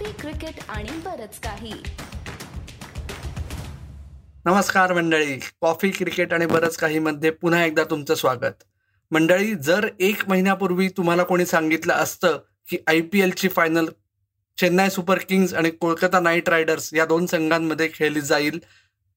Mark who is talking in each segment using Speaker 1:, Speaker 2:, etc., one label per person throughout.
Speaker 1: Coffee cricket आणि बरच काही.
Speaker 2: नमस्कार मंडळी. कॉफी क्रिकेट आणि बरंच काही मध्ये पुन्हा एकदा तुमचं स्वागत. मंडळी जर एक महिन्यापूर्वी तुम्हाला कोणी सांगितलं असतं की आय पी एलची फायनल चेन्नई सुपर किंग्स आणि कोलकाता नाईट रायडर्स या दोन संघांमध्ये खेळली जाईल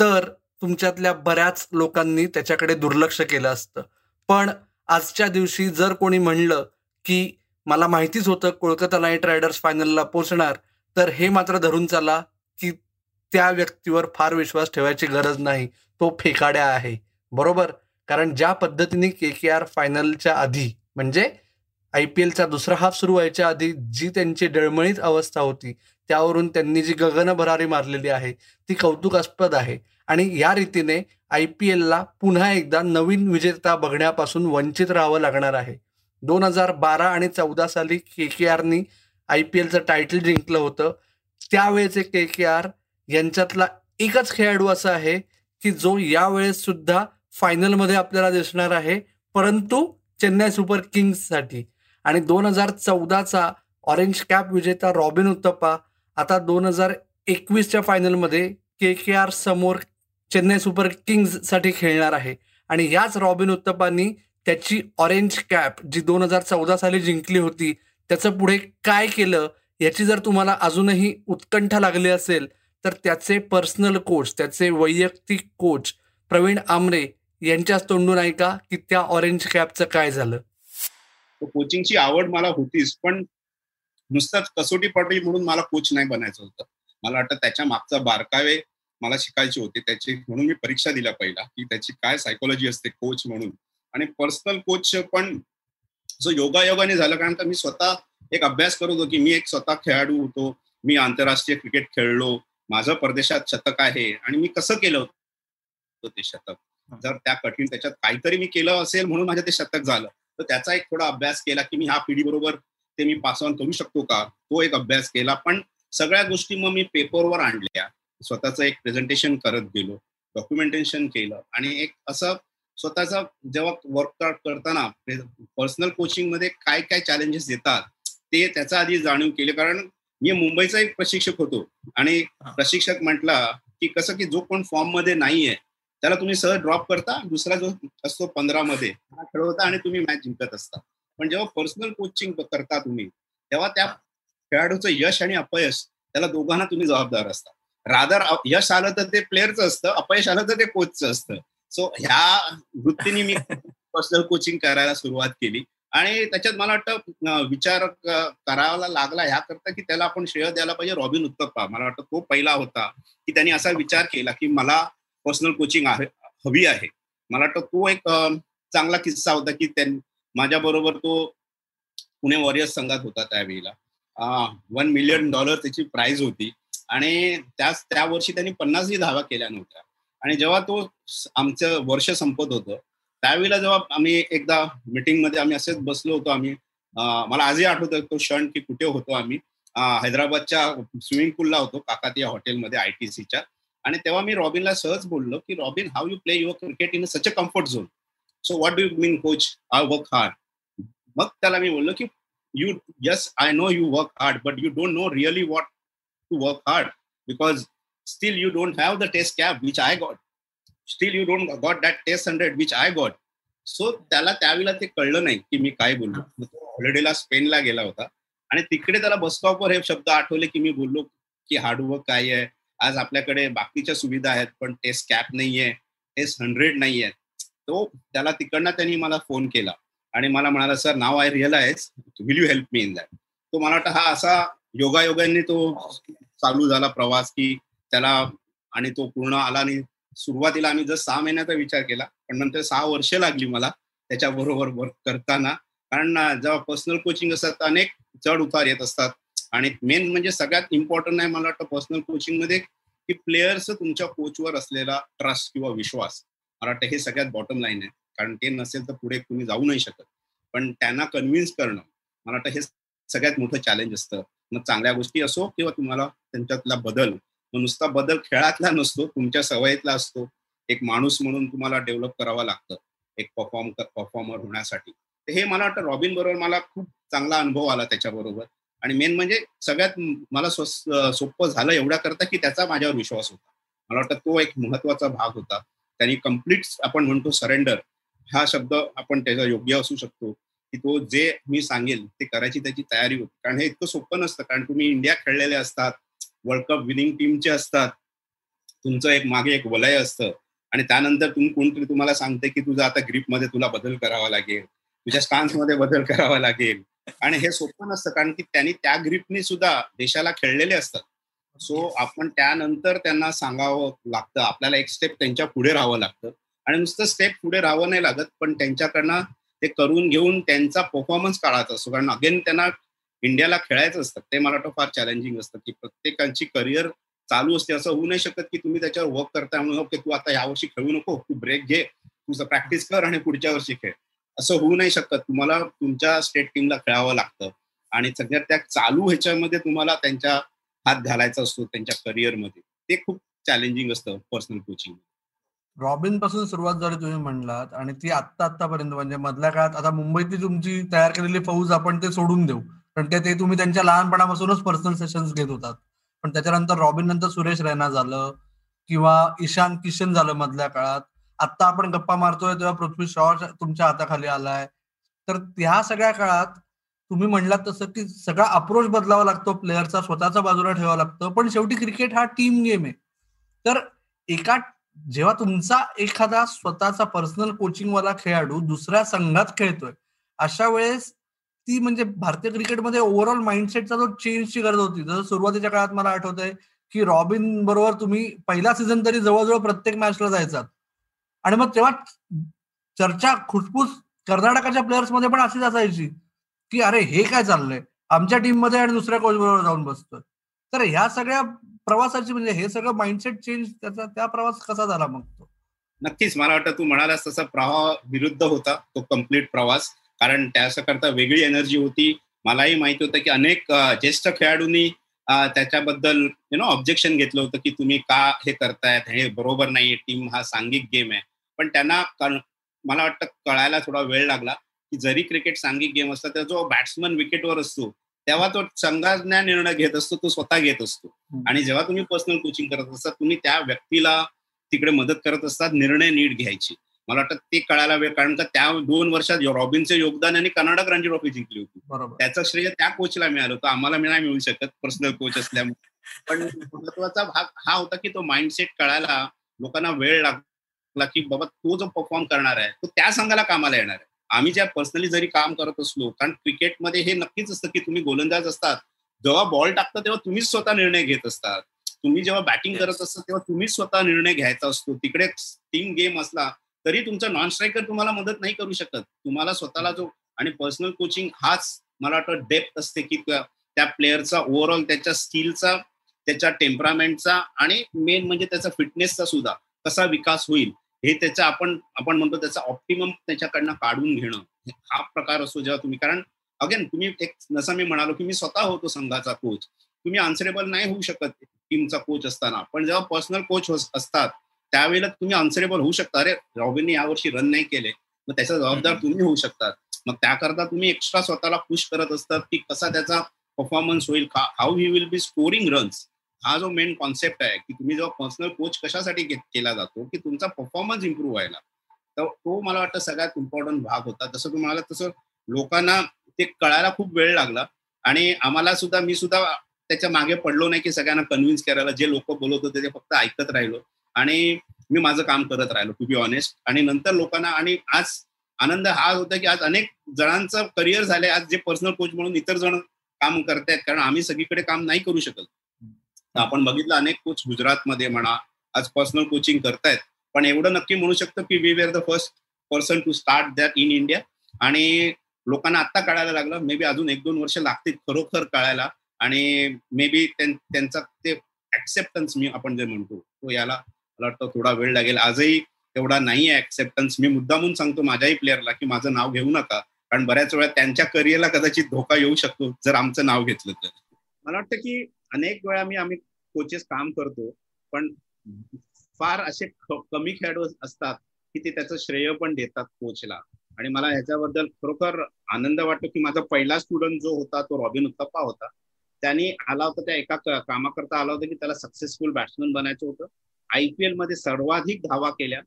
Speaker 2: तर तुमच्यातल्या बऱ्याच लोकांनी त्याच्याकडे दुर्लक्ष केलं असतं. पण आजच्या दिवशी जर कोणी म्हणलं की मला माहितीच होतं कोलकाता नाईट रायडर्स फायनलला पोचणार तर हे मात्र धरून चाला की त्या व्यक्तीवर फार विश्वास ठेवायची गरज नाही. तो फेकाड्या आहे. बरोबर? कारण ज्या पद्धतीने के के आर फायनलच्या आधी म्हणजे आय पी एलचा दुसरा हाफ सुरू व्हायच्या आधी जी त्यांची डळमळीत अवस्था होती त्यावरून त्यांनी जी गगन भरारी मारलेली आहे ती कौतुकास्पद आहे. आणि या रीतीने आय पी एलला पुन्हा एकदा नवीन विजेता बघण्यापासून वंचित राहावं लागणार आहे. दोन हजार बारा आणि चौदा साली के के आरनी आय पी एलचं टायटल जिंकलं होतं. त्यावेळेचे के के आर यांच्यातला एकच खेळाडू असा आहे की जो यावेळेस सुद्धा फायनलमध्ये आपल्याला दिसणार आहे परंतु चेन्नई सुपर किंग्ससाठी. आणि दोन हजार चौदाचा ऑरेंज कॅप विजेता रॉबिन उत्तप्पा आता दोन हजार एकवीसच्या फायनलमध्ये के के आर समोर चेन्नई सुपर किंग्ससाठी खेळणार आहे. आणि याच रॉबिन उत्तप्पांनी त्याची ऑरेंज कॅप जी दोन हजार चौदा साली जिंकली होती त्याचं पुढे काय केलं याची जर तुम्हाला अजूनही उत्कंठा लागली असेल तर त्याचे पर्सनल कोच त्याचे वैयक्तिक कोच प्रवीण आमरे यांच्याच तोंडून ऐका की त्या ऑरेंज कॅपचं काय झालं?
Speaker 3: कोचिंगची आवड मला होतीच पण नुसतंच कसोटी पटरी म्हणून मला कोच नाही बनायचं होतं. मला वाटतं त्याच्या मागचा बारकावे मला शिकायचे होते त्याची म्हणून मी परीक्षा दिल्या पहिला की त्याची काय सायकोलॉजी असते कोच म्हणून. आणि पर्सनल कोच पण जो योगायोगाने झालं कारण का मी स्वतः एक अभ्यास करत होतो की मी एक स्वतः खेळाडू होतो मी आंतरराष्ट्रीय क्रिकेट खेळलो माझं परदेशात शतक आहे आणि मी कसं केलं होतं ते शतक? जर त्या कठीण त्याच्यात काहीतरी मी केलं असेल म्हणून माझं ते शतक झालं तर त्याचा एक थोडा अभ्यास केला की मी ह्या पिढी बरोबर ते मी पास ऑन करू शकतो का? तो एक अभ्यास केला. पण सगळ्या गोष्टी मग मी पेपरवर आणल्या. स्वतःच एक प्रेझेंटेशन करत गेलो डॉक्युमेंटेशन केलं आणि एक असं स्वतःचा जेव्हा वर्कआउट करताना पर्सनल कोचिंगमध्ये काय काय चॅलेंजेस येतात ते त्याचा आधी जाणीव केले. कारण मी मुंबईचा एक प्रशिक्षक होतो आणि प्रशिक्षक म्हटला की कसं की जो कोण फॉर्ममध्ये नाहीये त्याला तुम्ही सहज ड्रॉप करता दुसरा जो असतो पंधरा मध्ये खेळवता आणि तुम्ही मॅच जिंकत असता. पण जेव्हा पर्सनल कोचिंग करता तुम्ही तेव्हा त्या खेळाडूचं यश आणि अपयश त्याला दोघांना तुम्ही जबाबदार असता. रादर यश आलं तर ते प्लेअरचं असतं अपयश आलं तर ते कोचचं असतं. सो ह्या वृत्तीने मी पर्सनल कोचिंग करायला सुरुवात केली. आणि त्याच्यात मला वाटतं विचार करायला लागला ह्याकरता की त्याला आपण श्रेय द्यायला पाहिजे रॉबिन उत्तप्पा. मला वाटतं तो पहिला होता की त्यांनी असा विचार केला की मला पर्सनल कोचिंग आहे हवी आहे. मला वाटतं तो एक चांगला किस्सा होता की माझ्या बरोबर तो पुणे वॉरियर्स संघात होता त्यावेळेला. वन मिलियन डॉलर त्याची प्राइज होती. आणि त्याच त्या वर्षी त्यांनी पन्नासही धावा केल्या नव्हत्या. आणि जेव्हा तो आमचं वर्ष संपत होतं त्यावेळेला जेव्हा आम्ही एकदा मीटिंगमध्ये आम्ही असेच बसलो होतो आम्ही मला आजही आठवतं तो क्षण की कुठे होतो आम्ही. हैदराबादच्या स्विमिंग पूलला होतो काकातिया हॉटेलमध्ये आय टी सीच्या. आणि तेव्हा मी रॉबिनला सहज बोललो की Robin how you play your cricket in such a comfort zone so what do you mean coach I work hard मग त्याला मी बोललो की you yes I know you work hard but you don't know really what to work hard because still you don't have the test cap which I got still you don't got that test hundred which I got so त्याला त्यावेळेला ते कळलं नाही की मी काय बोललो. हॉलिडेला स्पेनला गेला होता. आणि तिकडे त्याला बसस्टॉपवर हे शब्द आठवले की मी बोललो की हार्डवर्क काय आहे? आज आपल्याकडे बाकीच्या सुविधा आहेत पण टेस्ट कॅप नाहीये. टेस्ट हंड्रेड नाहीये. तो त्याला तिकडनं त्यांनी मला फोन केला. आणि मला म्हणाला sir now I realise will you help me in that तो मला वाटतं हा असा योगायोगांनी तो चालू झाला प्रवास की त्याला आणि तो पूर्ण आला आणि सुरुवातीला आम्ही जर सहा महिन्याचा विचार केला पण नंतर सहा वर्ष लागली मला त्याच्याबरोबर वर्क करताना. कारण जेव्हा पर्सनल कोचिंग असतात अनेक चढ उतार येत असतात. आणि मेन म्हणजे सगळ्यात इम्पॉर्टंट आहे मला वाटतं पर्सनल कोचिंगमध्ये की प्लेयर्स तुमच्या कोचवर असलेला ट्रस्ट किंवा विश्वास. मला वाटतं हे सगळ्यात बॉटम लाईन आहे. कारण ते नसेल तर पुढे तुम्ही जाऊ नाही शकत. पण त्यांना कन्व्हिन्स करणं मला वाटतं हे सगळ्यात मोठं चॅलेंज असतं. मग चांगल्या गोष्टी असो किंवा तुम्हाला त्यांच्यातला बदल तो नुसता बदल खेळातला नसतो तुमच्या सवयीतला असतो. एक माणूस म्हणून तुम्हाला डेव्हलप करावं लागतं एक परफॉर्म परफॉर्मर होण्यासाठी. हे मला वाटतं रॉबिन बरोबर मला खूप चांगला अनुभव आला त्याच्याबरोबर. आणि मेन म्हणजे सगळ्यात मला सोपं झालं एवढ्या करता की त्याचा माझ्यावर विश्वास होता. मला वाटतं तो एक महत्त्वाचा भाग होता. त्यांनी कंप्लीट आपण म्हणतो सरेंडर हा शब्द आपण त्याचा योग्य असू शकतो. की तो जे मी सांगेल ते करायची त्याची तयारी होती. कारण हे इतकं सोपं नसतं. कारण तुम्ही इंडिया खेळलेले असतात वर्ल्ड कप विनिंग टीमचे असतात. तुमचं एक मागे एक वलय असतं. आणि त्यानंतर तुम्ही कोणतरी तुम्हाला सांगते की तुझा आता ग्रीपमध्ये तुला बदल करावा लागेल. तुझ्या स्टान्समध्ये बदल करावा लागेल. आणि हे सोपं नसतं. कारण की त्यांनी त्या ग्रीपने सुद्धा देशाला खेळलेले असतात. सो आपण त्यानंतर त्यांना सांगावं लागतं. आपल्याला एक स्टेप त्यांच्या पुढे राहावं लागतं. आणि नुसतं स्टेप पुढे राहावं नाही लागत. पण त्यांच्याकडनं ते करून घेऊन त्यांचा परफॉर्मन्स काढायचा असतो. कारण अगेन त्यांना इंडियाला खेळायचं असतं ते मला वाटतं फार चॅलेंजिंग असतं की प्रत्येकांची करिअर चालू असते. असं होऊ नाही शकत की तुम्ही त्याच्यावर वर्क करताय म्हणून ओके तू आता यावर्षी खेळू नको तू ब्रेक घे तुझं प्रॅक्टिस कर आणि पुढच्या वर्षी खेळ. असं होऊ नाही शकत. तुम्हाला तुमच्या स्टेट टीमला खेळावं लागतं आणि सगळ्यात त्या चालू ह्याच्यामध्ये तुम्हाला त्यांच्या हात घालायचा असतो त्यांच्या करिअरमध्ये ते खूप चॅलेंजिंग असतं पर्सनल कोचिंग
Speaker 2: रॉबिनपासून सुरुवात झाली तुम्ही म्हणलात आणि ती आत्ता आतापर्यंत म्हणजे मधल्या काळात आता मुंबईतली तुमची तयार केलेली फौज आपण ते सोडून देऊ. कारण ते तुम्ही त्यांच्या लहानपणापासूनच पर्सनल सेशन्स घेत होतात. पण त्याच्यानंतर रॉबिन नंतर सुरेश रैना झालं किंवा ईशान किशन झालं मधल्या काळात. आता आपण गप्पा मारतोय तेव्हा पृथ्वी शॉ तुमच्या हाताखाली आलाय. तर त्या सगळ्या काळात तुम्ही म्हणलात तसं की सगळा अप्रोच बदलावा लागतो प्लेअरचा स्वतःचा बाजूला ठेवावा लागतं पण शेवटी क्रिकेट हा टीम गेम आहे. तर एका जेव्हा तुमचा एखादा स्वतःचा पर्सनल कोचिंगवाला खेळाडू दुसऱ्या संघात खेळतोय अशा वेळेस ती म्हणजे भारतीय क्रिकेटमध्ये ओव्हरऑल माइंडसेटचा जो चेंजची गरज होती जसं सुरुवातीच्या काळात मला आठवत आहे की रॉबिन बरोबर तुम्ही पहिला सीझन तरी जवळजवळ प्रत्येक मॅचला जायचात आणि मग तेव्हा चर्चा खुसफुस कर्नाटकाच्या प्लेयर्समध्ये पण अशीच असायची की अरे हे काय चाललंय? आमच्या टीममध्ये आणि दुसऱ्या कोच बरोबर जाऊन बसतोय. तर ह्या सगळ्या प्रवासाची म्हणजे हे सगळं माइंडसेट चेंज त्याचा त्या प्रवास कसा झाला मग तो?
Speaker 3: नक्कीच. मला वाटतं तू म्हणालास तसा प्रवाह विरुद्ध होता तो कंप्लीट प्रवास. कारण त्याकरता वेगळी एनर्जी होती. मलाही माहिती होतं की अनेक ज्येष्ठ खेळाडूंनी त्याच्याबद्दल यु नो ऑब्जेक्शन घेतलं होतं की तुम्ही का हे करतायत? हे बरोबर नाहीये. टीम हा सांघिक गेम आहे. पण त्यांना मला वाटतं कळायला थोडा वेळ लागला की जरी क्रिकेट सांघिक गेम असला तर जो बॅट्समन विकेटवर असतो तेव्हा तो संघाज्ञा निर्णय घेत असतो तो स्वतः घेत असतो. आणि जेव्हा तुम्ही पर्सनल कोचिंग करत असता तुम्ही त्या व्यक्तीला तिकडे मदत करत असतात निर्णय नीट घ्यायची. मला वाटतं ते कळायला वेळ कारण का त्या दोन वर्षात रॉबिनचे योगदान आणि कर्नाटक रणजी ट्रॉफी जिंकली होती. त्याचं श्रेय त्या कोचला मिळालं होतं. आम्हाला मी नाही मिळू शकत पर्सनल कोच असल्यामुळे. पण महत्त्वाचा भाग हा होता की तो माइंडसेट कळायला लोकांना वेळ लागला की बाबा तो जो परफॉर्म करणार आहे तो त्या संघाला कामाला येणार आहे. आम्ही ज्या पर्सनली जरी काम करत असलो कारण क्रिकेटमध्ये हे नक्कीच असतं की तुम्ही गोलंदाज असतात. जेव्हा बॉल टाकता तेव्हा तुम्हीच स्वतः निर्णय घेत असतात. तुम्ही जेव्हा बॅटिंग करत असता तेव्हा तुम्हीच स्वतः निर्णय घ्यायचा असतो. तिकडे टीम गेम असला तरी तुमचा नॉन स्ट्रायकर तुम्हाला मदत नाही करू शकत. तुम्हाला स्वतःला जो आणि पर्सनल कोचिंग हाच मला वाटतं डेप्थ असते की त्या प्लेअरचा ओव्हरऑल त्याच्या स्किलचा त्याच्या टेम्परामेंटचा आणि मेन म्हणजे त्याचा फिटनेसचा सुद्धा कसा विकास होईल हे त्याचा आपण आपण म्हणतो त्याचा ऑप्टिमम त्याच्याकडनं काढून घेणं हा प्रकार असतो जेव्हा तुम्ही कारण अगेन तुम्ही एक जसं मी म्हणालो की मी स्वतः होतो संघाचा कोच तुम्ही आन्सरेबल नाही होऊ शकत टीमचा कोच असताना. पण जेव्हा पर्सनल कोच असतात त्यावेळेला तुम्ही आन्सरेबल होऊ शकता. अरे रॉबिनने यावर्षी रन नाही केले. मग त्याचा जबाबदार तुम्ही होऊ शकतात मग त्याकरता तुम्ही एक्स्ट्रा स्वतःला पुश करत असतात की कसा त्याचा परफॉर्मन्स होईल how he will be scoring runs हा जो मेन कॉन्सेप्ट आहे की तुम्ही जेव्हा पर्सनल कोच कशासाठी केला जातो की तुमचा परफॉर्मन्स इम्प्रूव्ह व्हायला. तर तो मला वाटतं सगळ्यात इम्पॉर्टंट भाग होता. जसं तुम्हाला तसं लोकांना ते कळायला खूप वेळ लागला. आणि आम्हाला सुद्धा मी सुद्धा त्याच्यामागे पडलो नाही की सगळ्यांना कन्व्हिन्स करायला. जे लोक बोलत होते ते फक्त ऐकत राहिलो. आणि मी माझं काम करत राहिलो टू बी ऑनेस्ट आणि नंतर लोकांना आणि आज आनंद हा होता की आज अनेक जणांचं करिअर झालंय. आज जे पर्सनल कोच म्हणून इतर जण काम करतायत कारण आम्ही सगळीकडे काम नाही करू शकत. आपण बघितलं अनेक कोच गुजरातमध्ये म्हणा आज पर्सनल कोचिंग करतायत. पण एवढं नक्की म्हणू शकतो की we were the first person to start that in India आणि लोकांना आता कळायला लागलं मे बी अजून एक दोन वर्ष लागतील खरोखर कळायला. आणि मे बी त्यांचा ते ऍक्सेप्टन्स मी आपण जे म्हणतो तो याला मला वाटतं थोडा वेळ लागेल. आजही तेवढा नाही आहे ऍक्सेप्टन्स मी मुद्दामून सांगतो माझ्याही प्लेअरला की माझं नाव घेऊ नका. कारण बऱ्याच वेळा त्यांच्या करिअरला कदाचित धोका येऊ शकतो जर आमचं नाव घेतलं तर. मला वाटतं की अनेक वेळा मी आम्ही कोचेस काम करतो पण फार असे कमी खेळाडू असतात की ते त्याचं श्रेय पण देतात कोचला आणि मला ह्याच्याबद्दल खरोखर आनंद वाटतो की माझा पहिला स्टुडंट जो होता तो रॉबिन उत्तप्पा होता. त्यांनी आला होता त्या एका कामाकरता आला होता की त्याला सक्सेसफुल बॅट्समन बनायचं होतं. आय पी मध्ये सर्वाधिक धावा केल्या.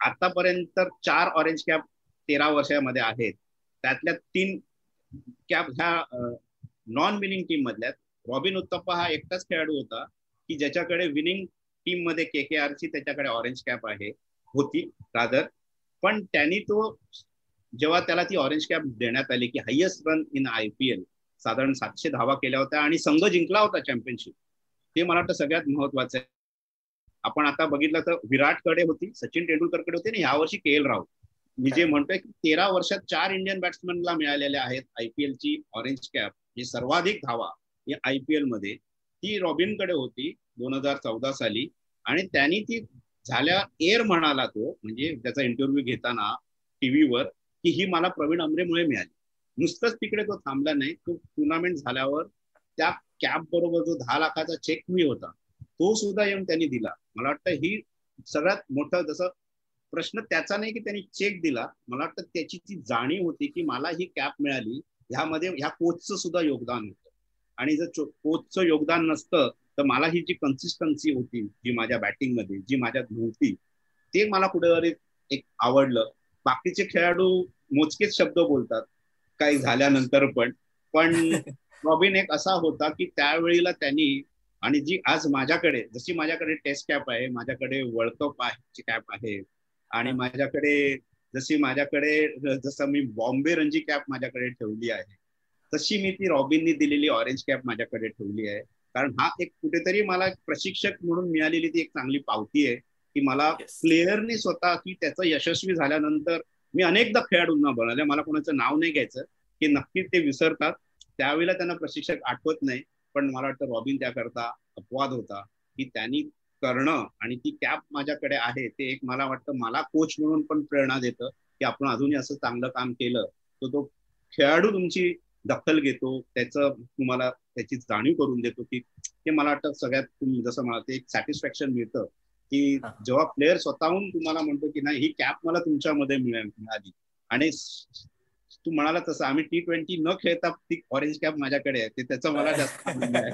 Speaker 3: आतापर्यंत चार ऑरेंज कॅप तेरा वर्षामध्ये आहेत. त्यातल्या तीन कॅप ह्या नॉन विनिंग टीम मधल्या रॉबिन उत्तप्पा हा एकटाच खेळाडू होता की ज्याच्याकडे विनिंग टीममध्ये के के आर ची त्याच्याकडे ऑरेंज कॅप आहे होती रादर पण त्यांनी तो जेव्हा त्याला ती ऑरेंज कॅप देण्यात आली की highest run in I P L साधारण सातशे धावा केल्या होत्या आणि संघ जिंकला होता चॅम्पियनशिप ते मला वाटतं सगळ्यात महत्वाचं आहे. आपण आता बघितलं तर विराटकडे होती सचिन तेंडुलकरकडे होती आणि यावर्षी के एल राहुल. मी जे म्हणतोय की तेरा वर्षात चार इंडियन बॅट्समनला मिळालेल्या आहेत आयपीएल ची ऑरेंज कॅप ही सर्वाधिक धावा ही आयपीएलमध्ये ती रॉबिनकडे होती दोन हजार चौदा साली. आणि त्यांनी ती झाल्या एअर म्हणाला तो म्हणजे त्याचा इंटरव्ह्यू घेताना टीव्हीवर की ही मला प्रवीण अमरेमुळे मिळाली. नुसतंच तिकडे तो थांबला नाही. तो टुर्नामेंट झाल्यावर त्या कॅप बरोबर जो दहा लाखाचा चेक मी होता तो सुद्धा येऊन त्यांनी दिला. मला वाटतं ही सगळ्यात मोठं जसं प्रश्न त्याचा नाही की त्यांनी चेक दिला. मला वाटतं त्याची ती जाणीव होती की मला ही कॅप मिळाली. ह्यामध्ये ह्या कोचचं सुद्धा योगदान होतं. आणि जर कोचचं योगदान नसतं तर मला ही जी कन्सिस्टन्सी होती जी माझ्या बॅटिंगमध्ये जी माझ्यात नव्हती ते मला कुठेतरी एक आवडलं. बाकीचे खेळाडू मोजकेच शब्द बोलतात. काही झाल्यानंतर पण. पण रॉबिन एक असा होता की त्यावेळेला त्यांनी आणि जी आज माझ्याकडे जशी माझ्याकडे टेस्ट कॅप आहे माझ्याकडे वर्ल्ड कप आहे कॅप आहे आणि माझ्याकडे जशी माझ्याकडे जसं मी बॉम्बे रणजी कॅप माझ्याकडे ठेवली आहे तशी मी ती रॉबिननी दिलेली ऑरेंज कॅप माझ्याकडे ठेवली आहे. कारण हा एक कुठेतरी मला प्रशिक्षक म्हणून मिळालेली ती एक चांगली पावती आहे की मला प्लेयरनी स्वतः की त्याचं यशस्वी झाल्यानंतर मी अनेकदा खेळाडूंना बनवले मला कोणाचं नाव नाही घ्यायचं की नक्कीच ते विसरतात. त्यावेळेला त्यांना प्रशिक्षक आठवत नाही. पण मला वाटतं रॉबिन त्याकरता अपवाद होता. की त्यांनी करणं आणि ती कॅप माझ्याकडे आहे ते एक मला वाटतं मला कोच म्हणून पण प्रेरणा देतं की आपण अजूनही असं चांगलं काम केलं तर तो खेळाडू तुमची दखल घेतो त्याचं तुम्हाला त्याची जाणीव करून देतो की ते मला वाटतं सगळ्यात तुम्ही जसं मला ते एक सॅटिस्फॅक्शन मिळतं की जेव्हा प्लेअर स्वतःहून तुम्हाला म्हणतो की नाही ही कॅप मला तुमच्यामध्ये मिळाली. आणि तू म्हणाला तसं आम्ही टी ट्वेंटी न खेळता ती ऑरेंज कॅप माझ्याकडे आहे ते त्याचं मला जास्त आहे.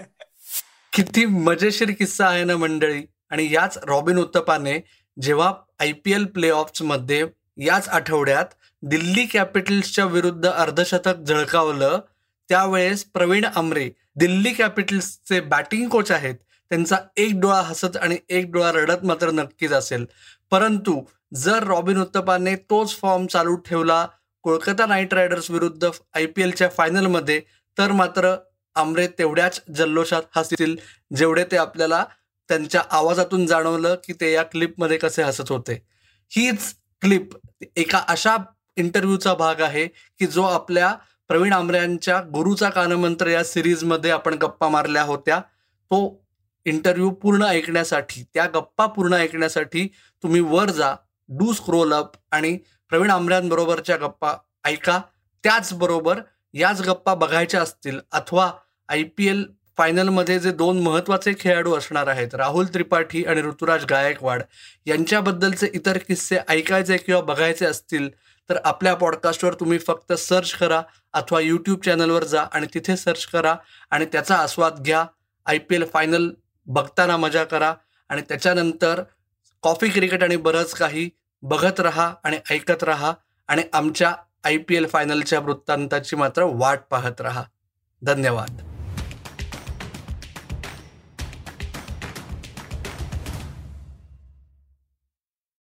Speaker 2: किती मजेशीर किस्सा आहे ना मंडळी. आणि याच रॉबिन उत्तपाने जेव्हा आय पी एल प्ले मध्ये याच आठवड्यात दिल्ली कॅपिटल्सच्या विरुद्ध अर्धशतक झळकावलं त्यावेळेस प्रवीण आमरे दिल्ली कॅपिटल्सचे बॅटिंग कोच आहेत त्यांचा एक डोळा हसत आणि एक डोळा रडत मात्र नक्कीच असेल. परंतु जर रॉबिन उत्तपाने तोच फॉर्म चालू ठेवला कोलकाता नाईट रायडर्स विरुद्ध आय पी एलच्या फायनलमध्ये तर मात्र आमरे तेवढ्याच जल्लोषात हसतील जेवढे ते आपल्याला त्यांच्या आवाजातून जाणवलं की ते या क्लिपमध्ये कसे हसत होते. हीच क्लिप एका अशा इंटरव्ह्यूचा भाग आहे की जो आपल्या प्रवीण आमऱ्यांच्या गुरुचा कानमंत्र या सिरीजमध्ये आपण गप्पा मारल्या होत्या. तो इंटरव्ह्यू पूर्ण ऐकण्यासाठी त्या गप्पा पूर्ण ऐकण्यासाठी तुम्ही वर जा डू स्क्रोल अप आणि प्रवीण आमऱ्यांबरोबरच्या गप्पा ऐका. त्याचबरोबर याच गप्पा बघायच्या असतील अथवा आय पी एल फायनलमध्ये जे दोन महत्त्वाचे खेळाडू असणार आहेत राहुल त्रिपाठी आणि ऋतुराज गायकवाड यांच्याबद्दलचे इतर किस्से ऐकायचे किंवा बघायचे असतील तर आपल्या पॉडकास्टवर तुम्ही फक्त सर्च करा अथवा यूट्यूब चॅनलवर जा आणि तिथे सर्च करा आणि त्याचा आस्वाद घ्या. आय पी एल फायनल बघताना मजा करा आणि त्याच्यानंतर कॉफी क्रिकेट आणि बरंच काही बघत राहा आणि ऐकत राहा आणि आमच्या आय पी एल फायनलच्या वृत्तांताची मात्र वाट पाहत राहा. धन्यवाद.